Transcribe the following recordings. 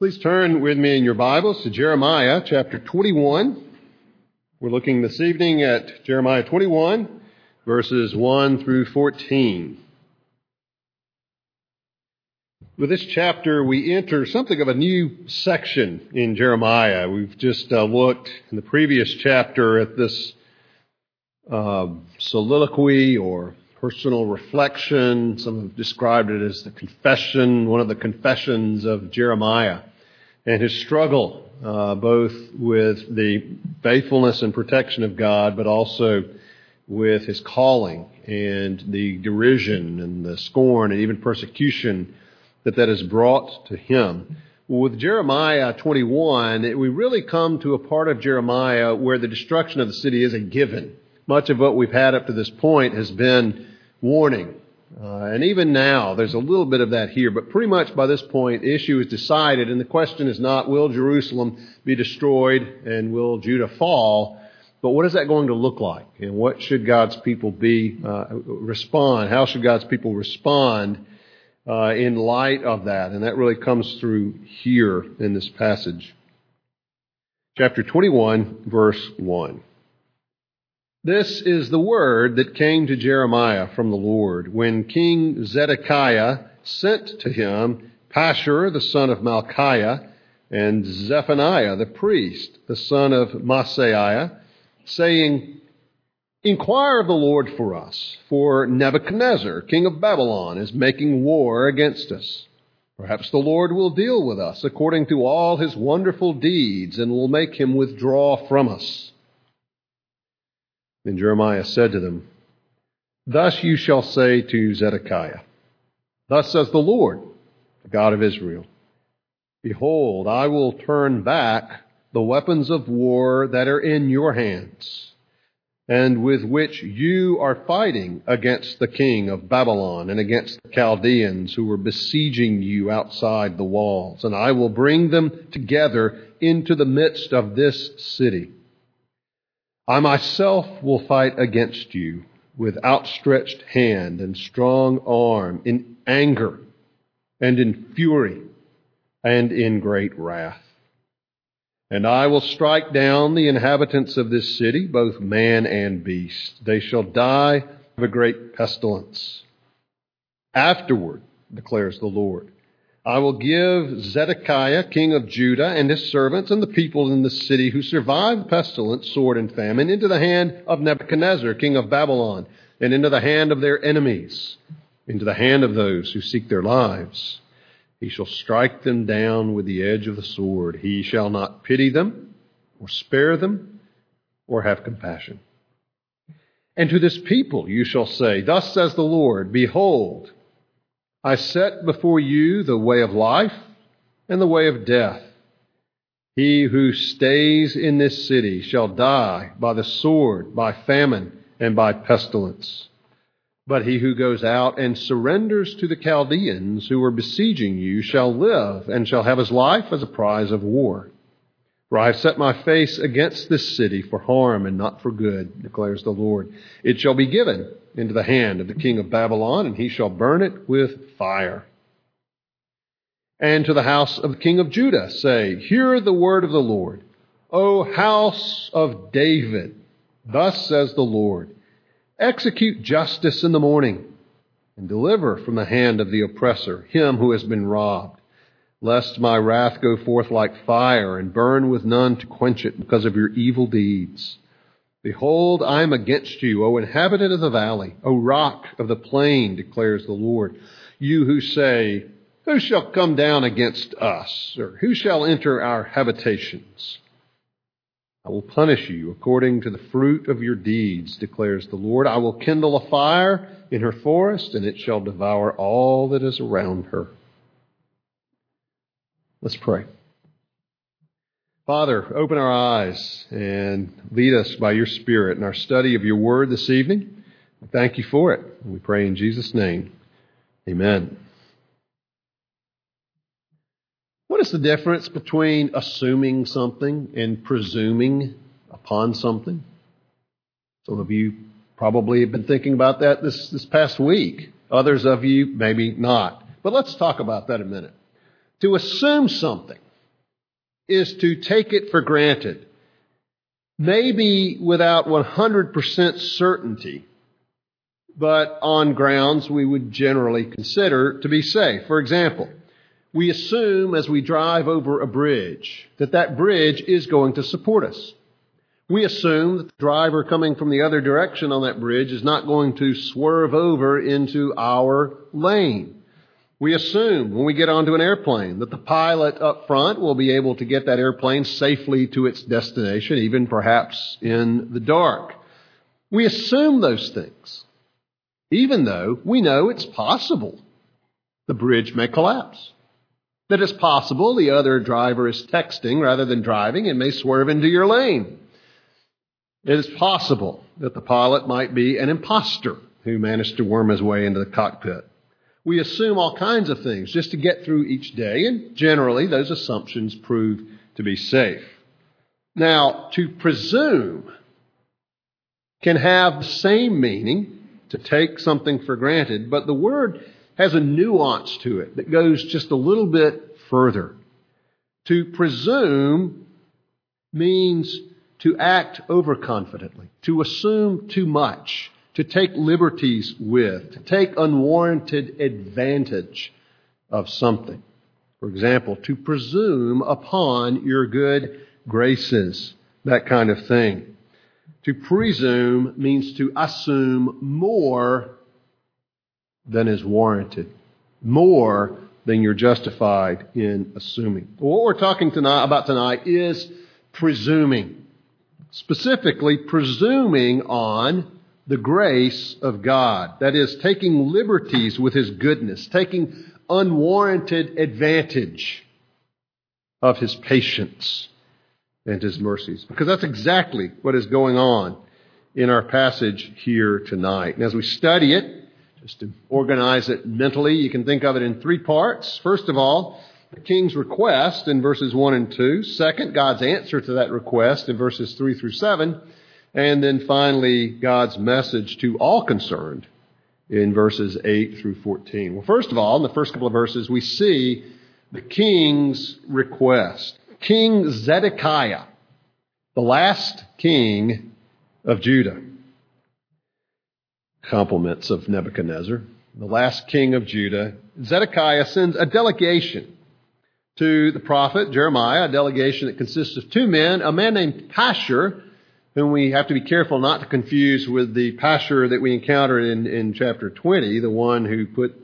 Please turn with me in your Bibles to Jeremiah chapter 21. We're looking this evening at Jeremiah 21, verses 1 through 14. With this chapter, we enter something of a new section in Jeremiah. We've just uh, looked in the previous chapter at this uh, soliloquy or personal reflection. Some have described it as the confession, one of the confessions of Jeremiah and his struggle, uh, both with the faithfulness and protection of God, but also with his calling and the derision and the scorn and even persecution that that has brought to him. With Jeremiah 21, we really come to a part of Jeremiah where the destruction of the city is a given. Much of what we've had up to this point has been warning uh, and even now, there's a little bit of that here, but pretty much by this point, the issue is decided, and the question is not will Jerusalem be destroyed and will Judah fall, but what is that going to look like, and what should God's people be uh, respond? How should God's people respond uh, in light of that? And that really comes through here in this passage, chapter 21, verse one. This is the word that came to Jeremiah from the Lord when King Zedekiah sent to him Pashur, the son of Malchiah, and Zephaniah, the priest, the son of Maaseiah, saying, Inquire of the Lord for us, for Nebuchadnezzar, king of Babylon, is making war against us. Perhaps the Lord will deal with us according to all his wonderful deeds and will make him withdraw from us. Then Jeremiah said to them, Thus you shall say to Zedekiah, Thus says the Lord, the God of Israel, Behold, I will turn back the weapons of war that are in your hands, and with which you are fighting against the king of Babylon and against the Chaldeans who are besieging you outside the walls, and I will bring them together into the midst of this city. I myself will fight against you with outstretched hand and strong arm, in anger and in fury and in great wrath. And I will strike down the inhabitants of this city, both man and beast. They shall die of a great pestilence. Afterward, declares the Lord, I will give Zedekiah, king of Judah, and his servants and the people in the city who survived pestilence, sword, and famine into the hand of Nebuchadnezzar, king of Babylon, and into the hand of their enemies, into the hand of those who seek their lives. He shall strike them down with the edge of the sword. He shall not pity them, or spare them, or have compassion. And to this people you shall say, Thus says the Lord, Behold, I set before you the way of life and the way of death. He who stays in this city shall die by the sword, by famine, and by pestilence. But he who goes out and surrenders to the Chaldeans who are besieging you shall live and shall have his life as a prize of war. For I have set my face against this city for harm and not for good, declares the Lord. It shall be given into the hand of the king of Babylon, and he shall burn it with fire. And to the house of the king of Judah say, Hear the word of the Lord. O house of David, thus says the Lord, execute justice in the morning, and deliver from the hand of the oppressor him who has been robbed lest my wrath go forth like fire and burn with none to quench it because of your evil deeds. Behold, I am against you, O inhabitant of the valley, O rock of the plain, declares the Lord. You who say, Who shall come down against us? Or who shall enter our habitations? I will punish you according to the fruit of your deeds, declares the Lord. I will kindle a fire in her forest, and it shall devour all that is around her. Let's pray. Father, open our eyes and lead us by your Spirit in our study of your word this evening. Thank you for it. We pray in Jesus' name. Amen. What is the difference between assuming something and presuming upon something? Some of you probably have been thinking about that this, this past week. Others of you, maybe not. But let's talk about that a minute. To assume something is to take it for granted, maybe without 100% certainty, but on grounds we would generally consider to be safe. For example, we assume as we drive over a bridge that that bridge is going to support us. We assume that the driver coming from the other direction on that bridge is not going to swerve over into our lane. We assume when we get onto an airplane that the pilot up front will be able to get that airplane safely to its destination, even perhaps in the dark. We assume those things, even though we know it's possible the bridge may collapse. That it's possible the other driver is texting rather than driving and may swerve into your lane. It is possible that the pilot might be an impostor who managed to worm his way into the cockpit. We assume all kinds of things just to get through each day, and generally those assumptions prove to be safe. Now, to presume can have the same meaning, to take something for granted, but the word has a nuance to it that goes just a little bit further. To presume means to act overconfidently, to assume too much, to take liberties with, to take unwarranted advantage of something. For example, to presume upon your good graces, that kind of thing. To presume means to assume more than is warranted, more than you're justified in assuming. What we're talking tonight, about tonight is presuming. Specifically, presuming on the grace of God. That is, taking liberties with His goodness, taking unwarranted advantage of His patience and His mercies. Because that's exactly what is going on in our passage here tonight. And as we study it, just to organize it mentally, you can think of it in three parts. First of all, the king's request in verses 1 and 2. Second, God's answer to that request in verses 3 through 7. And then finally, God's message to all concerned in verses 8 through 14. Well, first of all, in the first couple of verses, we see the king's request. King Zedekiah, the last king of Judah. Compliments of Nebuchadnezzar, the last king of Judah. Zedekiah sends a delegation to the prophet Jeremiah, a delegation that consists of two men, a man named Pashur, whom we have to be careful not to confuse with the Pashur that we encountered in, in chapter 20, the one who put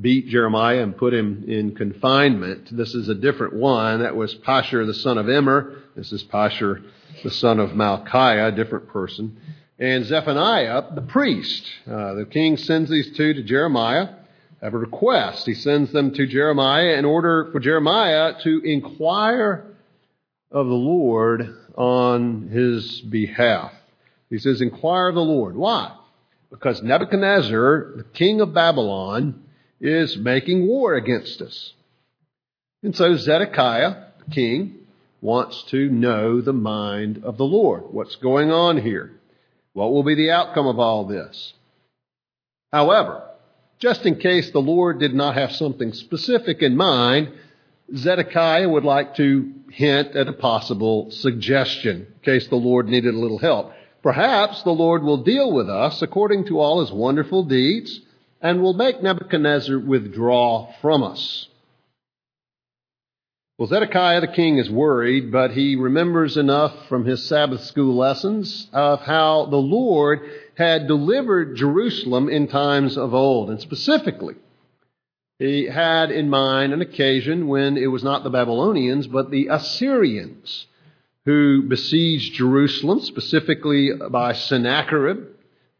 beat Jeremiah and put him in confinement. This is a different one. That was Pashur, the son of Immer. This is Pashur, the son of Malchiah, a different person. And Zephaniah, the priest. Uh, the king sends these two to Jeremiah have a request. He sends them to Jeremiah in order for Jeremiah to inquire of the Lord on his behalf. He says, Inquire of the Lord. Why? Because Nebuchadnezzar, the king of Babylon, is making war against us. And so Zedekiah, the king, wants to know the mind of the Lord. What's going on here? What will be the outcome of all this? However, just in case the Lord did not have something specific in mind, Zedekiah would like to hint at a possible suggestion in case the Lord needed a little help. Perhaps the Lord will deal with us according to all his wonderful deeds and will make Nebuchadnezzar withdraw from us. Well, Zedekiah the king is worried, but he remembers enough from his Sabbath school lessons of how the Lord had delivered Jerusalem in times of old. And specifically, he had in mind an occasion when it was not the Babylonians, but the Assyrians who besieged Jerusalem, specifically by Sennacherib,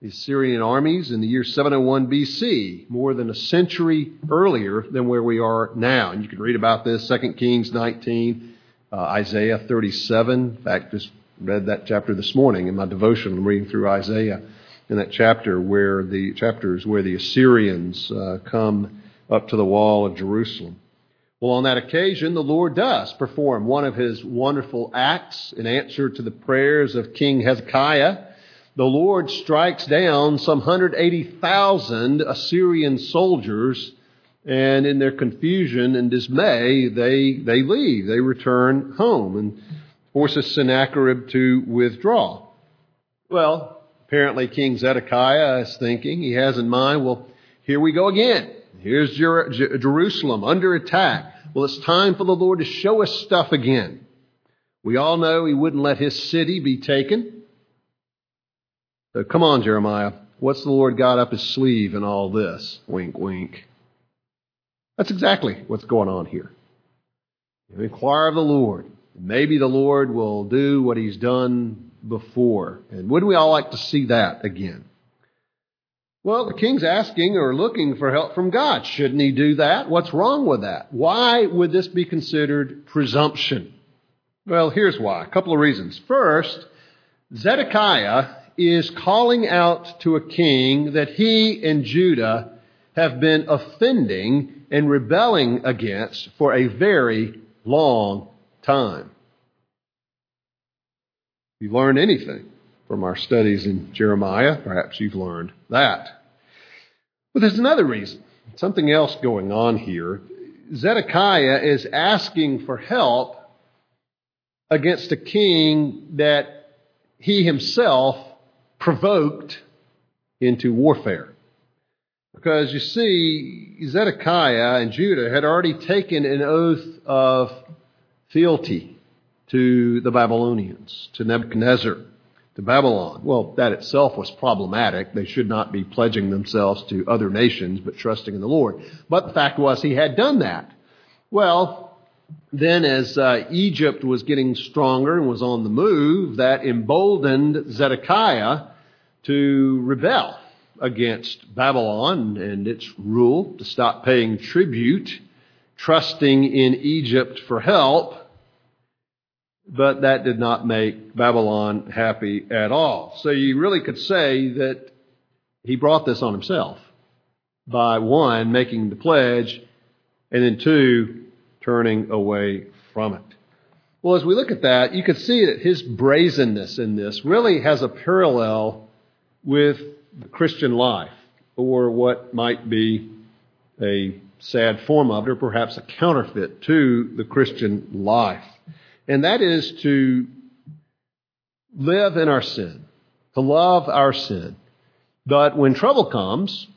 the Assyrian armies in the year 701 BC, more than a century earlier than where we are now. And you can read about this, 2 Kings 19 uh, Isaiah 37. In fact, just read that chapter this morning in my devotion. I'm reading through Isaiah in that chapter where the chapters where the Assyrians uh, come up to the wall of Jerusalem. Well, on that occasion, the Lord does perform one of his wonderful acts in answer to the prayers of King Hezekiah. The Lord strikes down some 180,000 Assyrian soldiers, and in their confusion and dismay, they, they leave. They return home and forces Sennacherib to withdraw. Well, apparently King Zedekiah is thinking, he has in mind, well, here we go again. Here's Jerusalem under attack. Well, it's time for the Lord to show us stuff again. We all know he wouldn't let his city be taken. So come on, Jeremiah. What's the Lord got up his sleeve in all this? Wink, wink. That's exactly what's going on here. You inquire of the Lord. Maybe the Lord will do what he's done before. And wouldn't we all like to see that again? Well, the king's asking or looking for help from God. Shouldn't he do that? What's wrong with that? Why would this be considered presumption? Well, here's why. A couple of reasons. First, Zedekiah is calling out to a king that he and Judah have been offending and rebelling against for a very long time. If you've learned anything, from our studies in Jeremiah. Perhaps you've learned that. But there's another reason, something else going on here. Zedekiah is asking for help against a king that he himself provoked into warfare. Because you see, Zedekiah and Judah had already taken an oath of fealty to the Babylonians, to Nebuchadnezzar to Babylon. Well, that itself was problematic. They should not be pledging themselves to other nations, but trusting in the Lord. But the fact was, he had done that. Well, then as uh, Egypt was getting stronger and was on the move, that emboldened Zedekiah to rebel against Babylon and its rule, to stop paying tribute, trusting in Egypt for help, but that did not make Babylon happy at all. So you really could say that he brought this on himself by one, making the pledge, and then two, turning away from it. Well, as we look at that, you can see that his brazenness in this really has a parallel with the Christian life, or what might be a sad form of it, or perhaps a counterfeit to the Christian life and that is to live in our sin, to love our sin. But when trouble comes,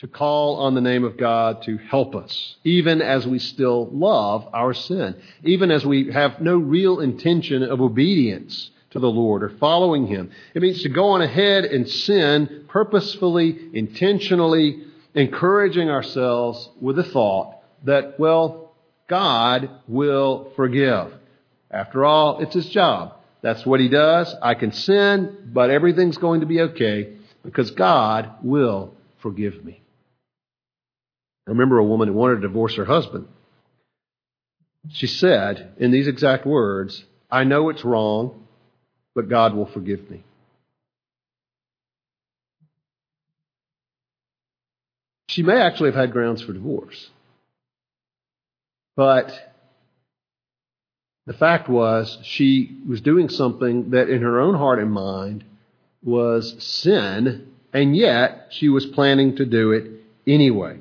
to call on the name of God to help us, even as we still love our sin, even as we have no real intention of obedience to the Lord or following Him. It means to go on ahead and sin purposefully, intentionally, encouraging ourselves with the thought that, well, God will forgive. After all, it's his job. That's what he does. I can sin, but everything's going to be okay because God will forgive me. I remember a woman who wanted to divorce her husband. She said, in these exact words, I know it's wrong, but God will forgive me. She may actually have had grounds for divorce. But the fact was, she was doing something that in her own heart and mind was sin, and yet she was planning to do it anyway.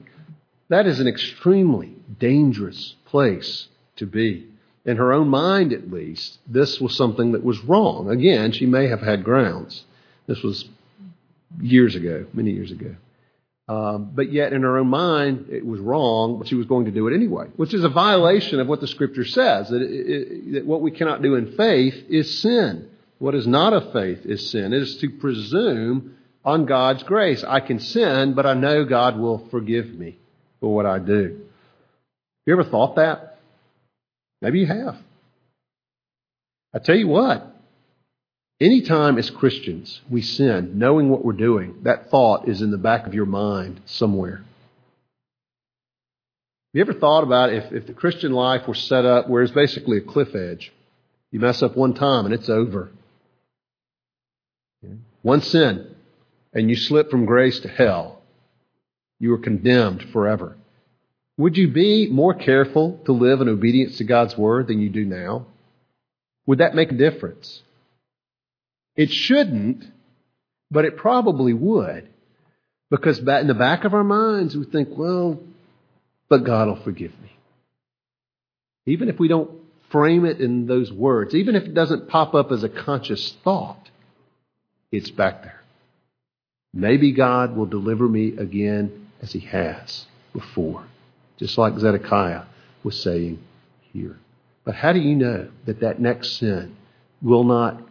That is an extremely dangerous place to be. In her own mind, at least, this was something that was wrong. Again, she may have had grounds. This was years ago, many years ago. Um, but yet, in her own mind, it was wrong, but she was going to do it anyway, which is a violation of what the Scripture says that, it, it, that what we cannot do in faith is sin. What is not of faith is sin. It is to presume on God's grace. I can sin, but I know God will forgive me for what I do. You ever thought that? Maybe you have. I tell you what, Anytime as Christians we sin, knowing what we're doing, that thought is in the back of your mind somewhere. Have you ever thought about if, if the Christian life were set up where it's basically a cliff edge? You mess up one time and it's over. One sin, and you slip from grace to hell. You are condemned forever. Would you be more careful to live in obedience to God's word than you do now? Would that make a difference? It shouldn't, but it probably would. Because in the back of our minds, we think, well, but God will forgive me. Even if we don't frame it in those words, even if it doesn't pop up as a conscious thought, it's back there. Maybe God will deliver me again as he has before, just like Zedekiah was saying here. But how do you know that that next sin will not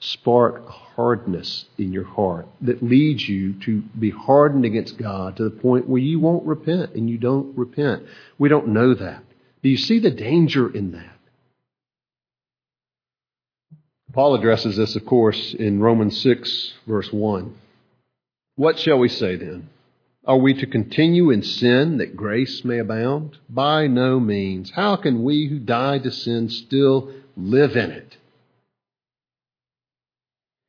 spark hardness in your heart that leads you to be hardened against God to the point where you won't repent and you don't repent. We don't know that. Do you see the danger in that? Paul addresses this, of course, in Romans 6, verse 1. What shall we say then? Are we to continue in sin that grace may abound? By no means. How can we who died to sin still live in it?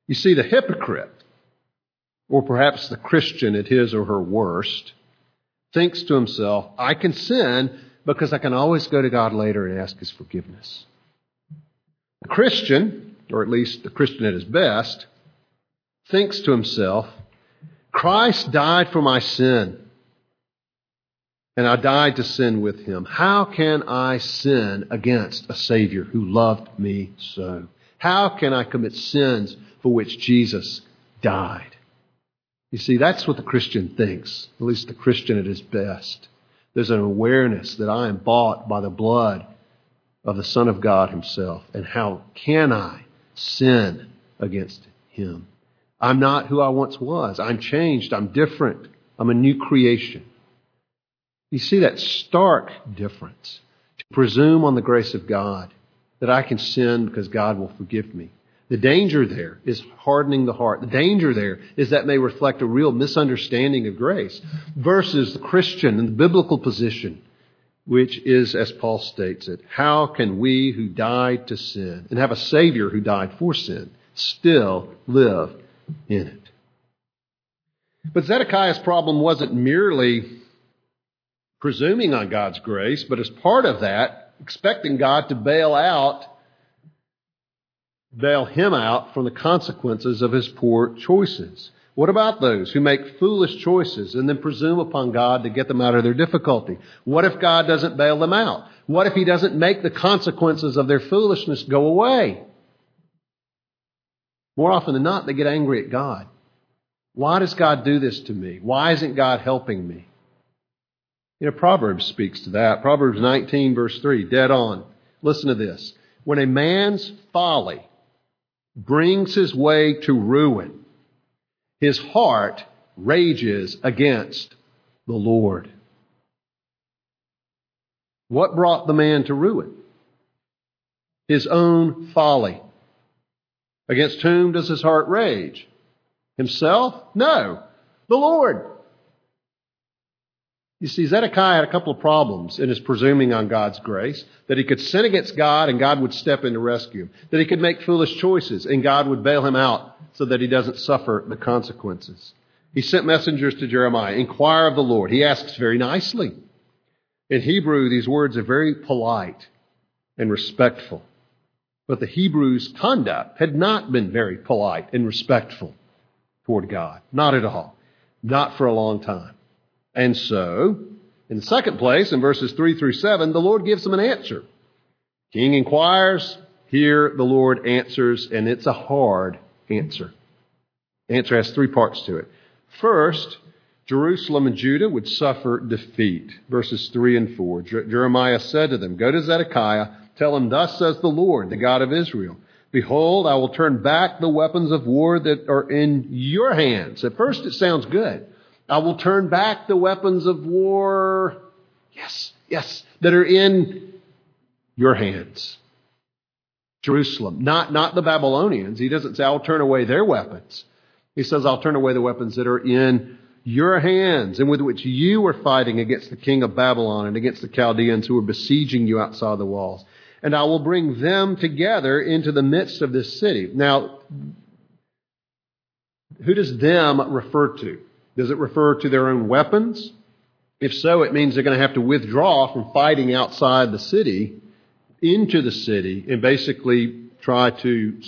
You see, the hypocrite, or perhaps the Christian at his or her worst, thinks to himself, I can sin because I can always go to God later and ask his forgiveness. The Christian, or at least the Christian at his best, thinks to himself, Christ died for my sin, and I died to sin with him. How can I sin against a Savior who loved me so? How can I commit sins for which Jesus died. You see, that's what the Christian thinks, at least the Christian at his best. There's an awareness that I am bought by the blood of the Son of God Himself. And how can I sin against Him? I'm not who I once was. I'm changed. I'm different. I'm a new creation. You see that stark difference. To presume on the grace of God that I can sin because God will forgive me. The danger there is hardening the heart. The danger there is that may reflect a real misunderstanding of grace versus the Christian and the biblical position, which is, as Paul states it, how can we who died to sin and have a Savior who died for sin still live in it? But Zedekiah's problem wasn't merely presuming on God's grace, but as part of that, expecting God to bail out bail him out from the consequences of his poor choices. What about those who make foolish choices and then presume upon God to get them out of their difficulty? What if God doesn't bail them out? What if he doesn't make the consequences of their foolishness go away? More often than not, they get angry at God. Why does God do this to me? Why isn't God helping me? You know, Proverbs speaks to that. Proverbs 19, verse 3, dead on. Listen to this. When a man's folly brings his way to ruin. His heart rages against the Lord. What brought the man to ruin? His own folly. Against whom does his heart rage? Himself? No, the Lord. You see, Zedekiah had a couple of problems in his presuming on God's grace. That he could sin against God and God would step in to rescue him. That he could make foolish choices and God would bail him out so that he doesn't suffer the consequences. He sent messengers to Jeremiah, inquire of the Lord. He asks very nicely. In Hebrew, these words are very polite and respectful. But the Hebrew's conduct had not been very polite and respectful toward God. Not at all. Not for a long time. And so, in the second place, in verses 3 through 7, the Lord gives them an answer. King inquires, here the Lord answers, and it's a hard answer. The answer has three parts to it. First, Jerusalem and Judah would suffer defeat. Verses 3 and 4. Jeremiah said to them, Go to Zedekiah, tell him, Thus says the Lord, the God of Israel. Behold, I will turn back the weapons of war that are in your hands. At first, it sounds good. I will turn back the weapons of war, yes, yes, that are in your hands. Jerusalem, not, not the Babylonians. He doesn't say, I'll turn away their weapons. He says, I'll turn away the weapons that are in your hands and with which you were fighting against the king of Babylon and against the Chaldeans who were besieging you outside the walls. And I will bring them together into the midst of this city. Now, who does them refer to? Does it refer to their own weapons? If so, it means they're going to have to withdraw from fighting outside the city into the city and basically try to,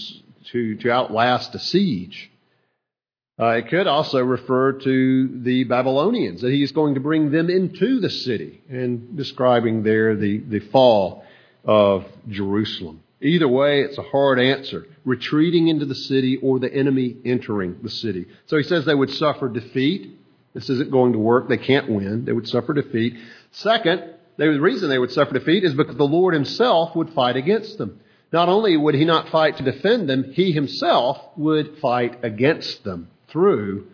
to, to outlast a siege. Uh, it could also refer to the Babylonians, that he is going to bring them into the city, and describing there the, the fall of Jerusalem. Either way, it's a hard answer retreating into the city or the enemy entering the city. So he says they would suffer defeat. This isn't going to work. They can't win. They would suffer defeat. Second, the reason they would suffer defeat is because the Lord himself would fight against them. Not only would he not fight to defend them, he himself would fight against them through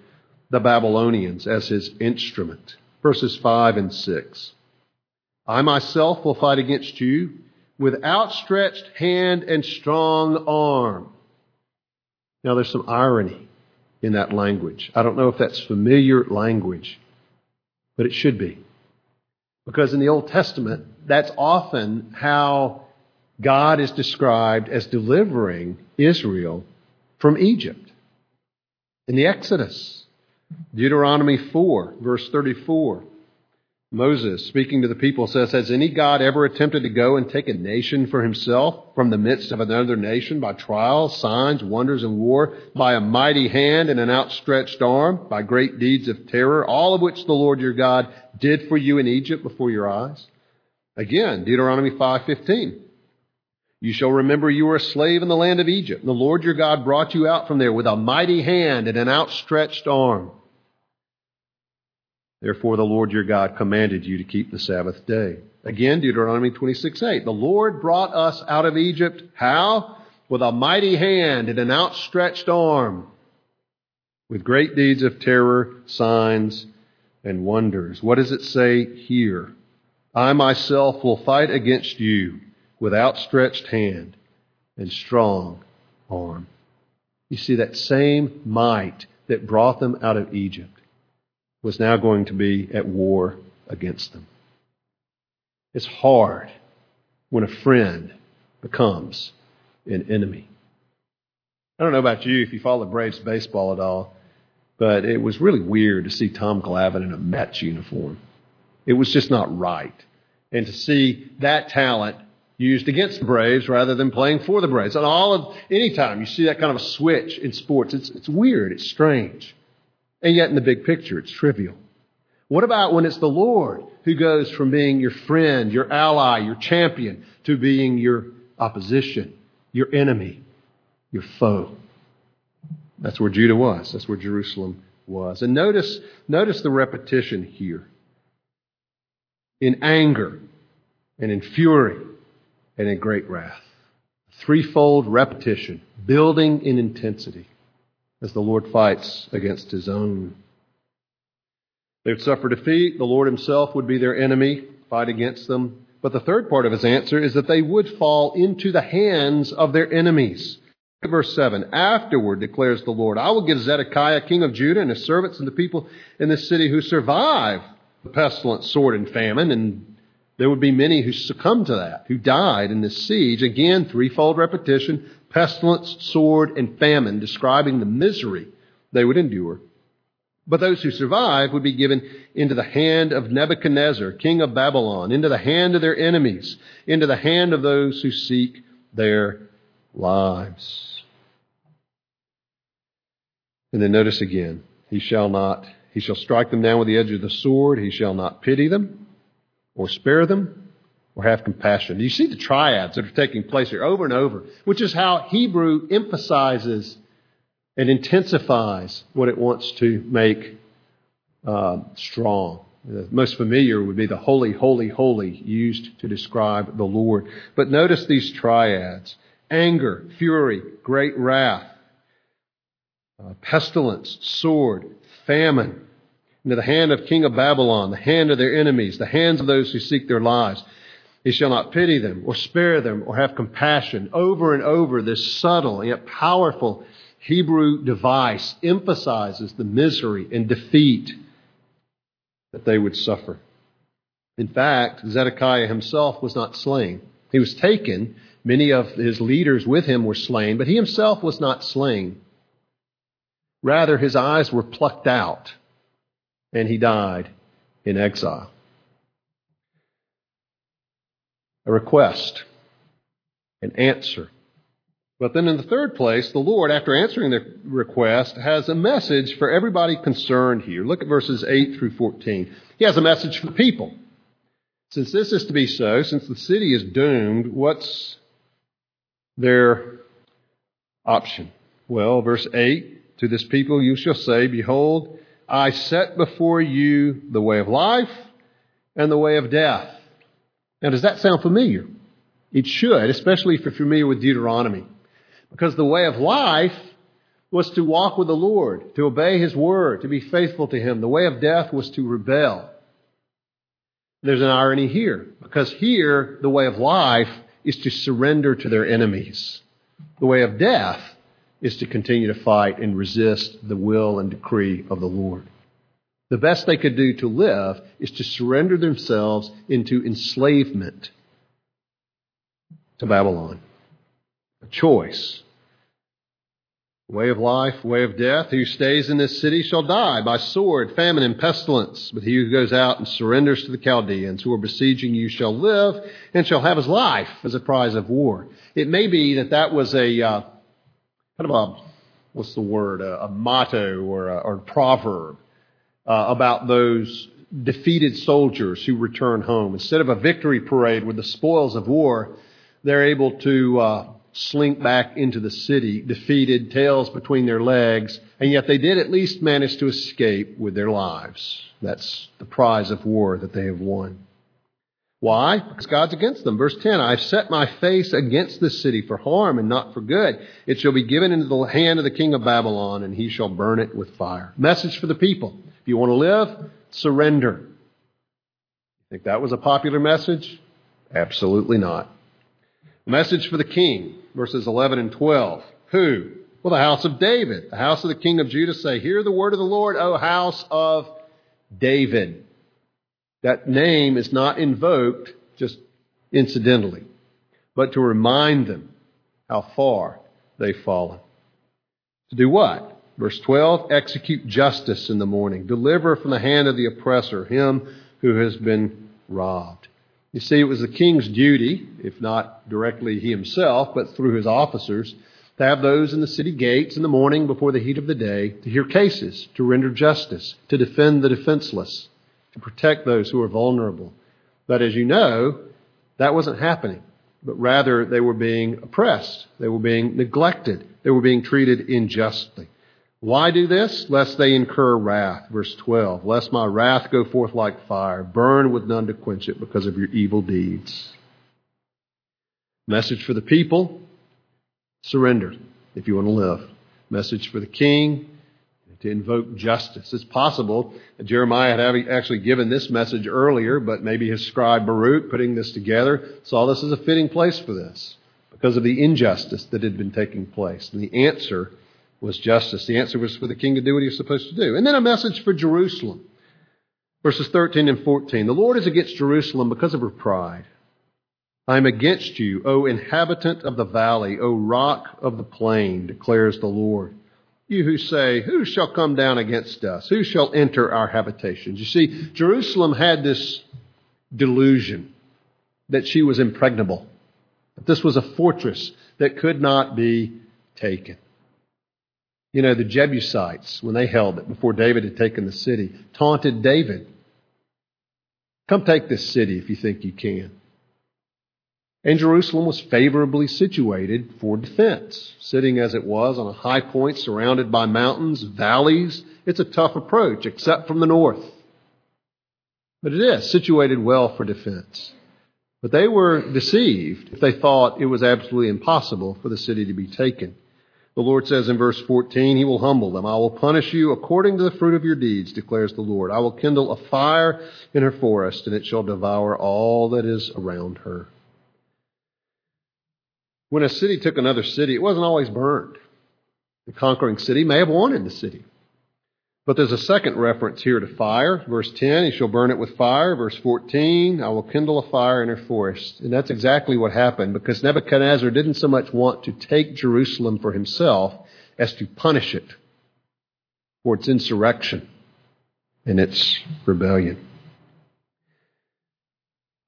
the Babylonians as his instrument. Verses 5 and 6. I myself will fight against you with outstretched hand and strong arm. Now there's some irony in that language. I don't know if that's familiar language, but it should be. Because in the Old Testament, that's often how God is described as delivering Israel from Egypt. In the Exodus, Deuteronomy 4, verse 34, Moses, speaking to the people, says, Has any God ever attempted to go and take a nation for himself from the midst of another nation by trials, signs, wonders, and war, by a mighty hand and an outstretched arm, by great deeds of terror, all of which the Lord your God did for you in Egypt before your eyes? Again, Deuteronomy 5.15. You shall remember you were a slave in the land of Egypt. And the Lord your God brought you out from there with a mighty hand and an outstretched arm. Therefore, the Lord your God commanded you to keep the Sabbath day. Again, Deuteronomy 26 8. The Lord brought us out of Egypt. How? With a mighty hand and an outstretched arm, with great deeds of terror, signs, and wonders. What does it say here? I myself will fight against you with outstretched hand and strong arm. You see, that same might that brought them out of Egypt was now going to be at war against them. It's hard when a friend becomes an enemy. I don't know about you if you follow Braves baseball at all, but it was really weird to see Tom Glavine in a Mets uniform. It was just not right. And to see that talent used against the Braves rather than playing for the Braves. And all of any time you see that kind of a switch in sports, it's it's weird, it's strange. And yet, in the big picture, it's trivial. What about when it's the Lord who goes from being your friend, your ally, your champion, to being your opposition, your enemy, your foe? That's where Judah was. That's where Jerusalem was. And notice, notice the repetition here. In anger and in fury and in great wrath. Threefold repetition, building in intensity as the Lord fights against his own. They would suffer defeat. The Lord himself would be their enemy, fight against them. But the third part of his answer is that they would fall into the hands of their enemies. Verse 7 Afterward, declares the Lord, I will give Zedekiah, king of Judah, and his servants and the people in this city who survive the pestilence, sword, and famine. And there would be many who succumbed to that, who died in this siege. Again, threefold repetition pestilence, sword, and famine, describing the misery they would endure. But those who survive would be given into the hand of Nebuchadnezzar, king of Babylon, into the hand of their enemies, into the hand of those who seek their lives. And then notice again, he shall not, he shall strike them down with the edge of the sword, he shall not pity them or spare them or have compassion. You see the triads that are taking place here over and over, which is how Hebrew emphasizes and intensifies what it wants to make uh, strong. The most familiar would be the holy, holy, holy used to describe the Lord. But notice these triads anger, fury, great wrath, uh, pestilence, sword, famine, into the hand of King of Babylon, the hand of their enemies, the hands of those who seek their lives. He shall not pity them or spare them or have compassion. Over and over, this subtle yet powerful Hebrew device emphasizes the misery and defeat that they would suffer. In fact, Zedekiah himself was not slain. He was taken. Many of his leaders with him were slain, but he himself was not slain. Rather, his eyes were plucked out, and he died in exile. A request, an answer. But then in the third place, the Lord, after answering the request, has a message for everybody concerned here. Look at verses 8 through 14. He has a message for people. Since this is to be so, since the city is doomed, what's their option? Well, verse 8 To this people you shall say, Behold, I set before you the way of life and the way of death. Now, does that sound familiar? It should, especially if you're familiar with Deuteronomy. Because the way of life was to walk with the Lord, to obey His word, to be faithful to Him. The way of death was to rebel. There's an irony here, because here, the way of life is to surrender to their enemies. The way of death is to continue to fight and resist the will and decree of the Lord. The best they could do to live is to surrender themselves into enslavement to Babylon. A choice. Way of life, way of death. Who stays in this city shall die by sword, famine, and pestilence. But he who goes out and surrenders to the Chaldeans who are besieging you shall live and shall have his life as a prize of war. It may be that that was a uh, kind of a, what's the word, a, a motto or a, or a proverb uh, about those defeated soldiers who return home. Instead of a victory parade with the spoils of war, they're able to uh, slink back into the city, defeated, tails between their legs, and yet they did at least manage to escape with their lives. That's the prize of war that they have won. Why? Because God's against them. Verse 10 I've set my face against this city for harm and not for good. It shall be given into the hand of the king of Babylon, and he shall burn it with fire. Message for the people. If you want to live, surrender. Think that was a popular message? Absolutely not. Message for the king, verses 11 and 12. Who? Well, the house of David. The house of the king of Judah say, Hear the word of the Lord, O house of David. That name is not invoked just incidentally, but to remind them how far they've fallen. To do what? Verse 12, execute justice in the morning. Deliver from the hand of the oppressor him who has been robbed. You see, it was the king's duty, if not directly he himself, but through his officers, to have those in the city gates in the morning before the heat of the day to hear cases, to render justice, to defend the defenseless, to protect those who are vulnerable. But as you know, that wasn't happening, but rather they were being oppressed, they were being neglected, they were being treated unjustly. Why do this? Lest they incur wrath. Verse 12. Lest my wrath go forth like fire, burn with none to quench it because of your evil deeds. Message for the people surrender if you want to live. Message for the king to invoke justice. It's possible that Jeremiah had actually given this message earlier, but maybe his scribe Baruch, putting this together, saw this as a fitting place for this because of the injustice that had been taking place. And the answer was justice. The answer was for the king to do what he was supposed to do. And then a message for Jerusalem. Verses 13 and 14. The Lord is against Jerusalem because of her pride. I am against you, O inhabitant of the valley, O rock of the plain, declares the Lord. You who say, Who shall come down against us? Who shall enter our habitations? You see, Jerusalem had this delusion that she was impregnable, that this was a fortress that could not be taken. You know, the Jebusites, when they held it before David had taken the city, taunted David. Come take this city if you think you can. And Jerusalem was favorably situated for defense, sitting as it was on a high point surrounded by mountains, valleys. It's a tough approach, except from the north. But it is situated well for defense. But they were deceived if they thought it was absolutely impossible for the city to be taken. The Lord says in verse 14, He will humble them. I will punish you according to the fruit of your deeds, declares the Lord. I will kindle a fire in her forest, and it shall devour all that is around her. When a city took another city, it wasn't always burned. The conquering city may have wanted the city. But there's a second reference here to fire. Verse 10, he shall burn it with fire. Verse 14, I will kindle a fire in her forest. And that's exactly what happened because Nebuchadnezzar didn't so much want to take Jerusalem for himself as to punish it for its insurrection and its rebellion.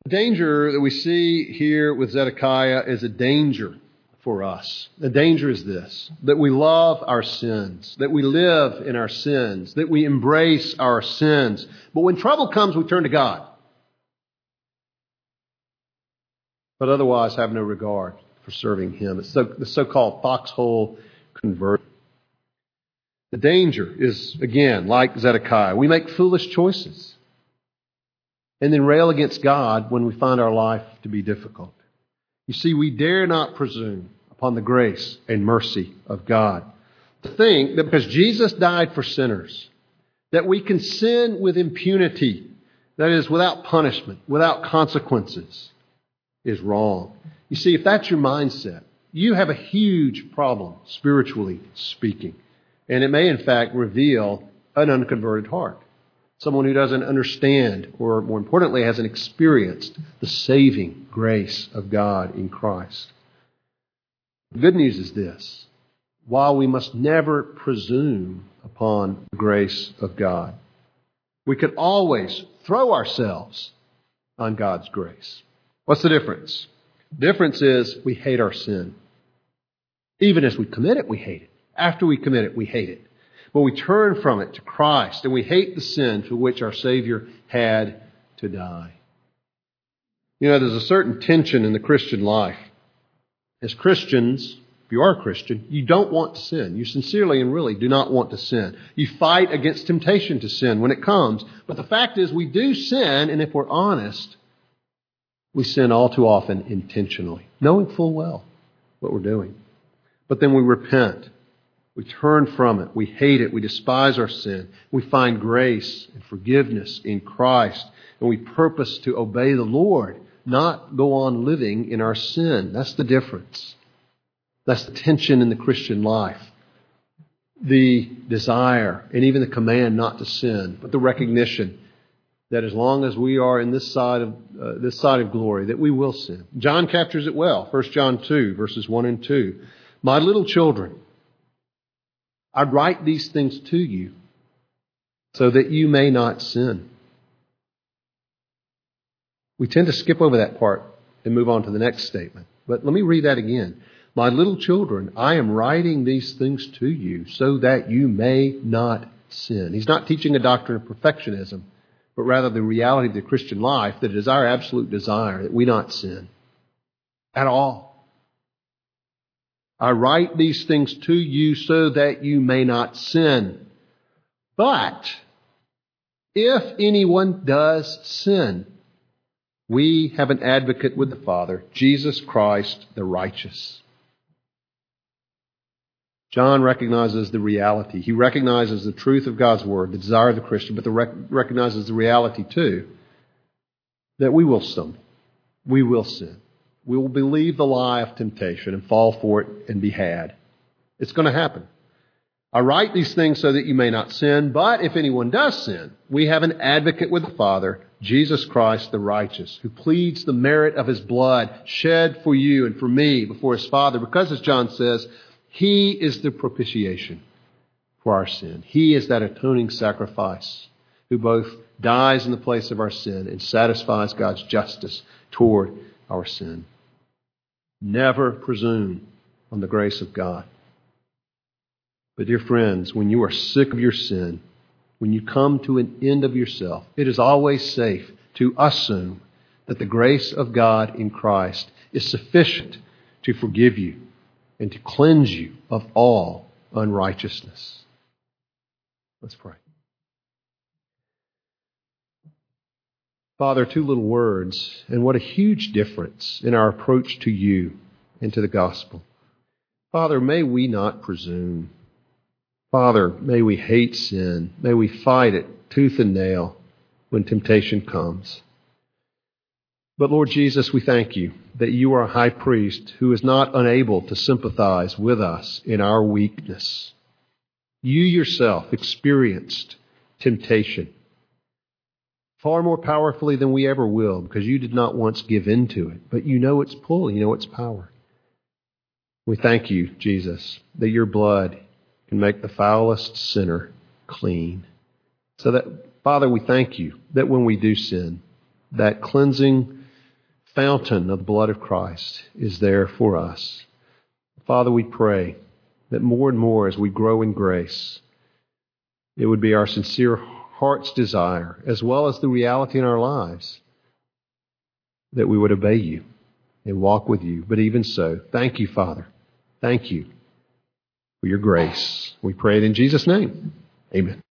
The danger that we see here with Zedekiah is a danger for us. The danger is this that we love our sins, that we live in our sins, that we embrace our sins. But when trouble comes, we turn to God. But otherwise, have no regard for serving Him. It's so, the so called foxhole conversion. The danger is, again, like Zedekiah, we make foolish choices and then rail against God when we find our life to be difficult. You see, we dare not presume upon the grace and mercy of God. To think that because Jesus died for sinners, that we can sin with impunity, that is, without punishment, without consequences, is wrong. You see, if that's your mindset, you have a huge problem, spiritually speaking. And it may, in fact, reveal an unconverted heart. Someone who doesn't understand, or more importantly, hasn't experienced the saving grace of God in Christ. The good news is this while we must never presume upon the grace of God, we can always throw ourselves on God's grace. What's the difference? The difference is we hate our sin. Even as we commit it, we hate it. After we commit it, we hate it. But we turn from it to Christ and we hate the sin for which our Savior had to die. You know, there's a certain tension in the Christian life as Christians, if you are a Christian, you don't want to sin. You sincerely and really do not want to sin. You fight against temptation to sin when it comes. But the fact is, we do sin, and if we're honest, we sin all too often intentionally, knowing full well what we're doing. But then we repent. We turn from it. We hate it. We despise our sin. We find grace and forgiveness in Christ. And we purpose to obey the Lord not go on living in our sin. That's the difference. That's the tension in the Christian life. The desire and even the command not to sin, but the recognition that as long as we are in this side of uh, this side of glory, that we will sin. John captures it well. 1 John 2, verses 1 and 2. My little children, I write these things to you so that you may not sin. We tend to skip over that part and move on to the next statement. But let me read that again. My little children, I am writing these things to you so that you may not sin. He's not teaching a doctrine of perfectionism, but rather the reality of the Christian life that it is our absolute desire that we not sin at all. I write these things to you so that you may not sin. But if anyone does sin, we have an advocate with the Father, Jesus Christ the righteous. John recognizes the reality. He recognizes the truth of God's word, the desire of the Christian, but the rec- recognizes the reality too that we will stumble. We will sin. We will believe the lie of temptation and fall for it and be had. It's going to happen. I write these things so that you may not sin, but if anyone does sin, we have an advocate with the Father, Jesus Christ the righteous, who pleads the merit of his blood shed for you and for me before his Father, because as John says, he is the propitiation for our sin. He is that atoning sacrifice who both dies in the place of our sin and satisfies God's justice toward our sin. Never presume on the grace of God. But, dear friends, when you are sick of your sin, when you come to an end of yourself, it is always safe to assume that the grace of God in Christ is sufficient to forgive you and to cleanse you of all unrighteousness. Let's pray. Father, two little words, and what a huge difference in our approach to you and to the gospel. Father, may we not presume Father, may we hate sin. May we fight it tooth and nail when temptation comes. But Lord Jesus, we thank you that you are a high priest who is not unable to sympathize with us in our weakness. You yourself experienced temptation far more powerfully than we ever will because you did not once give in to it, but you know its pull, you know its power. We thank you, Jesus, that your blood can make the foulest sinner clean. So that, Father, we thank you that when we do sin, that cleansing fountain of the blood of Christ is there for us. Father, we pray that more and more as we grow in grace, it would be our sincere heart's desire, as well as the reality in our lives, that we would obey you and walk with you. But even so, thank you, Father. Thank you for your grace. We pray it in Jesus' name. Amen.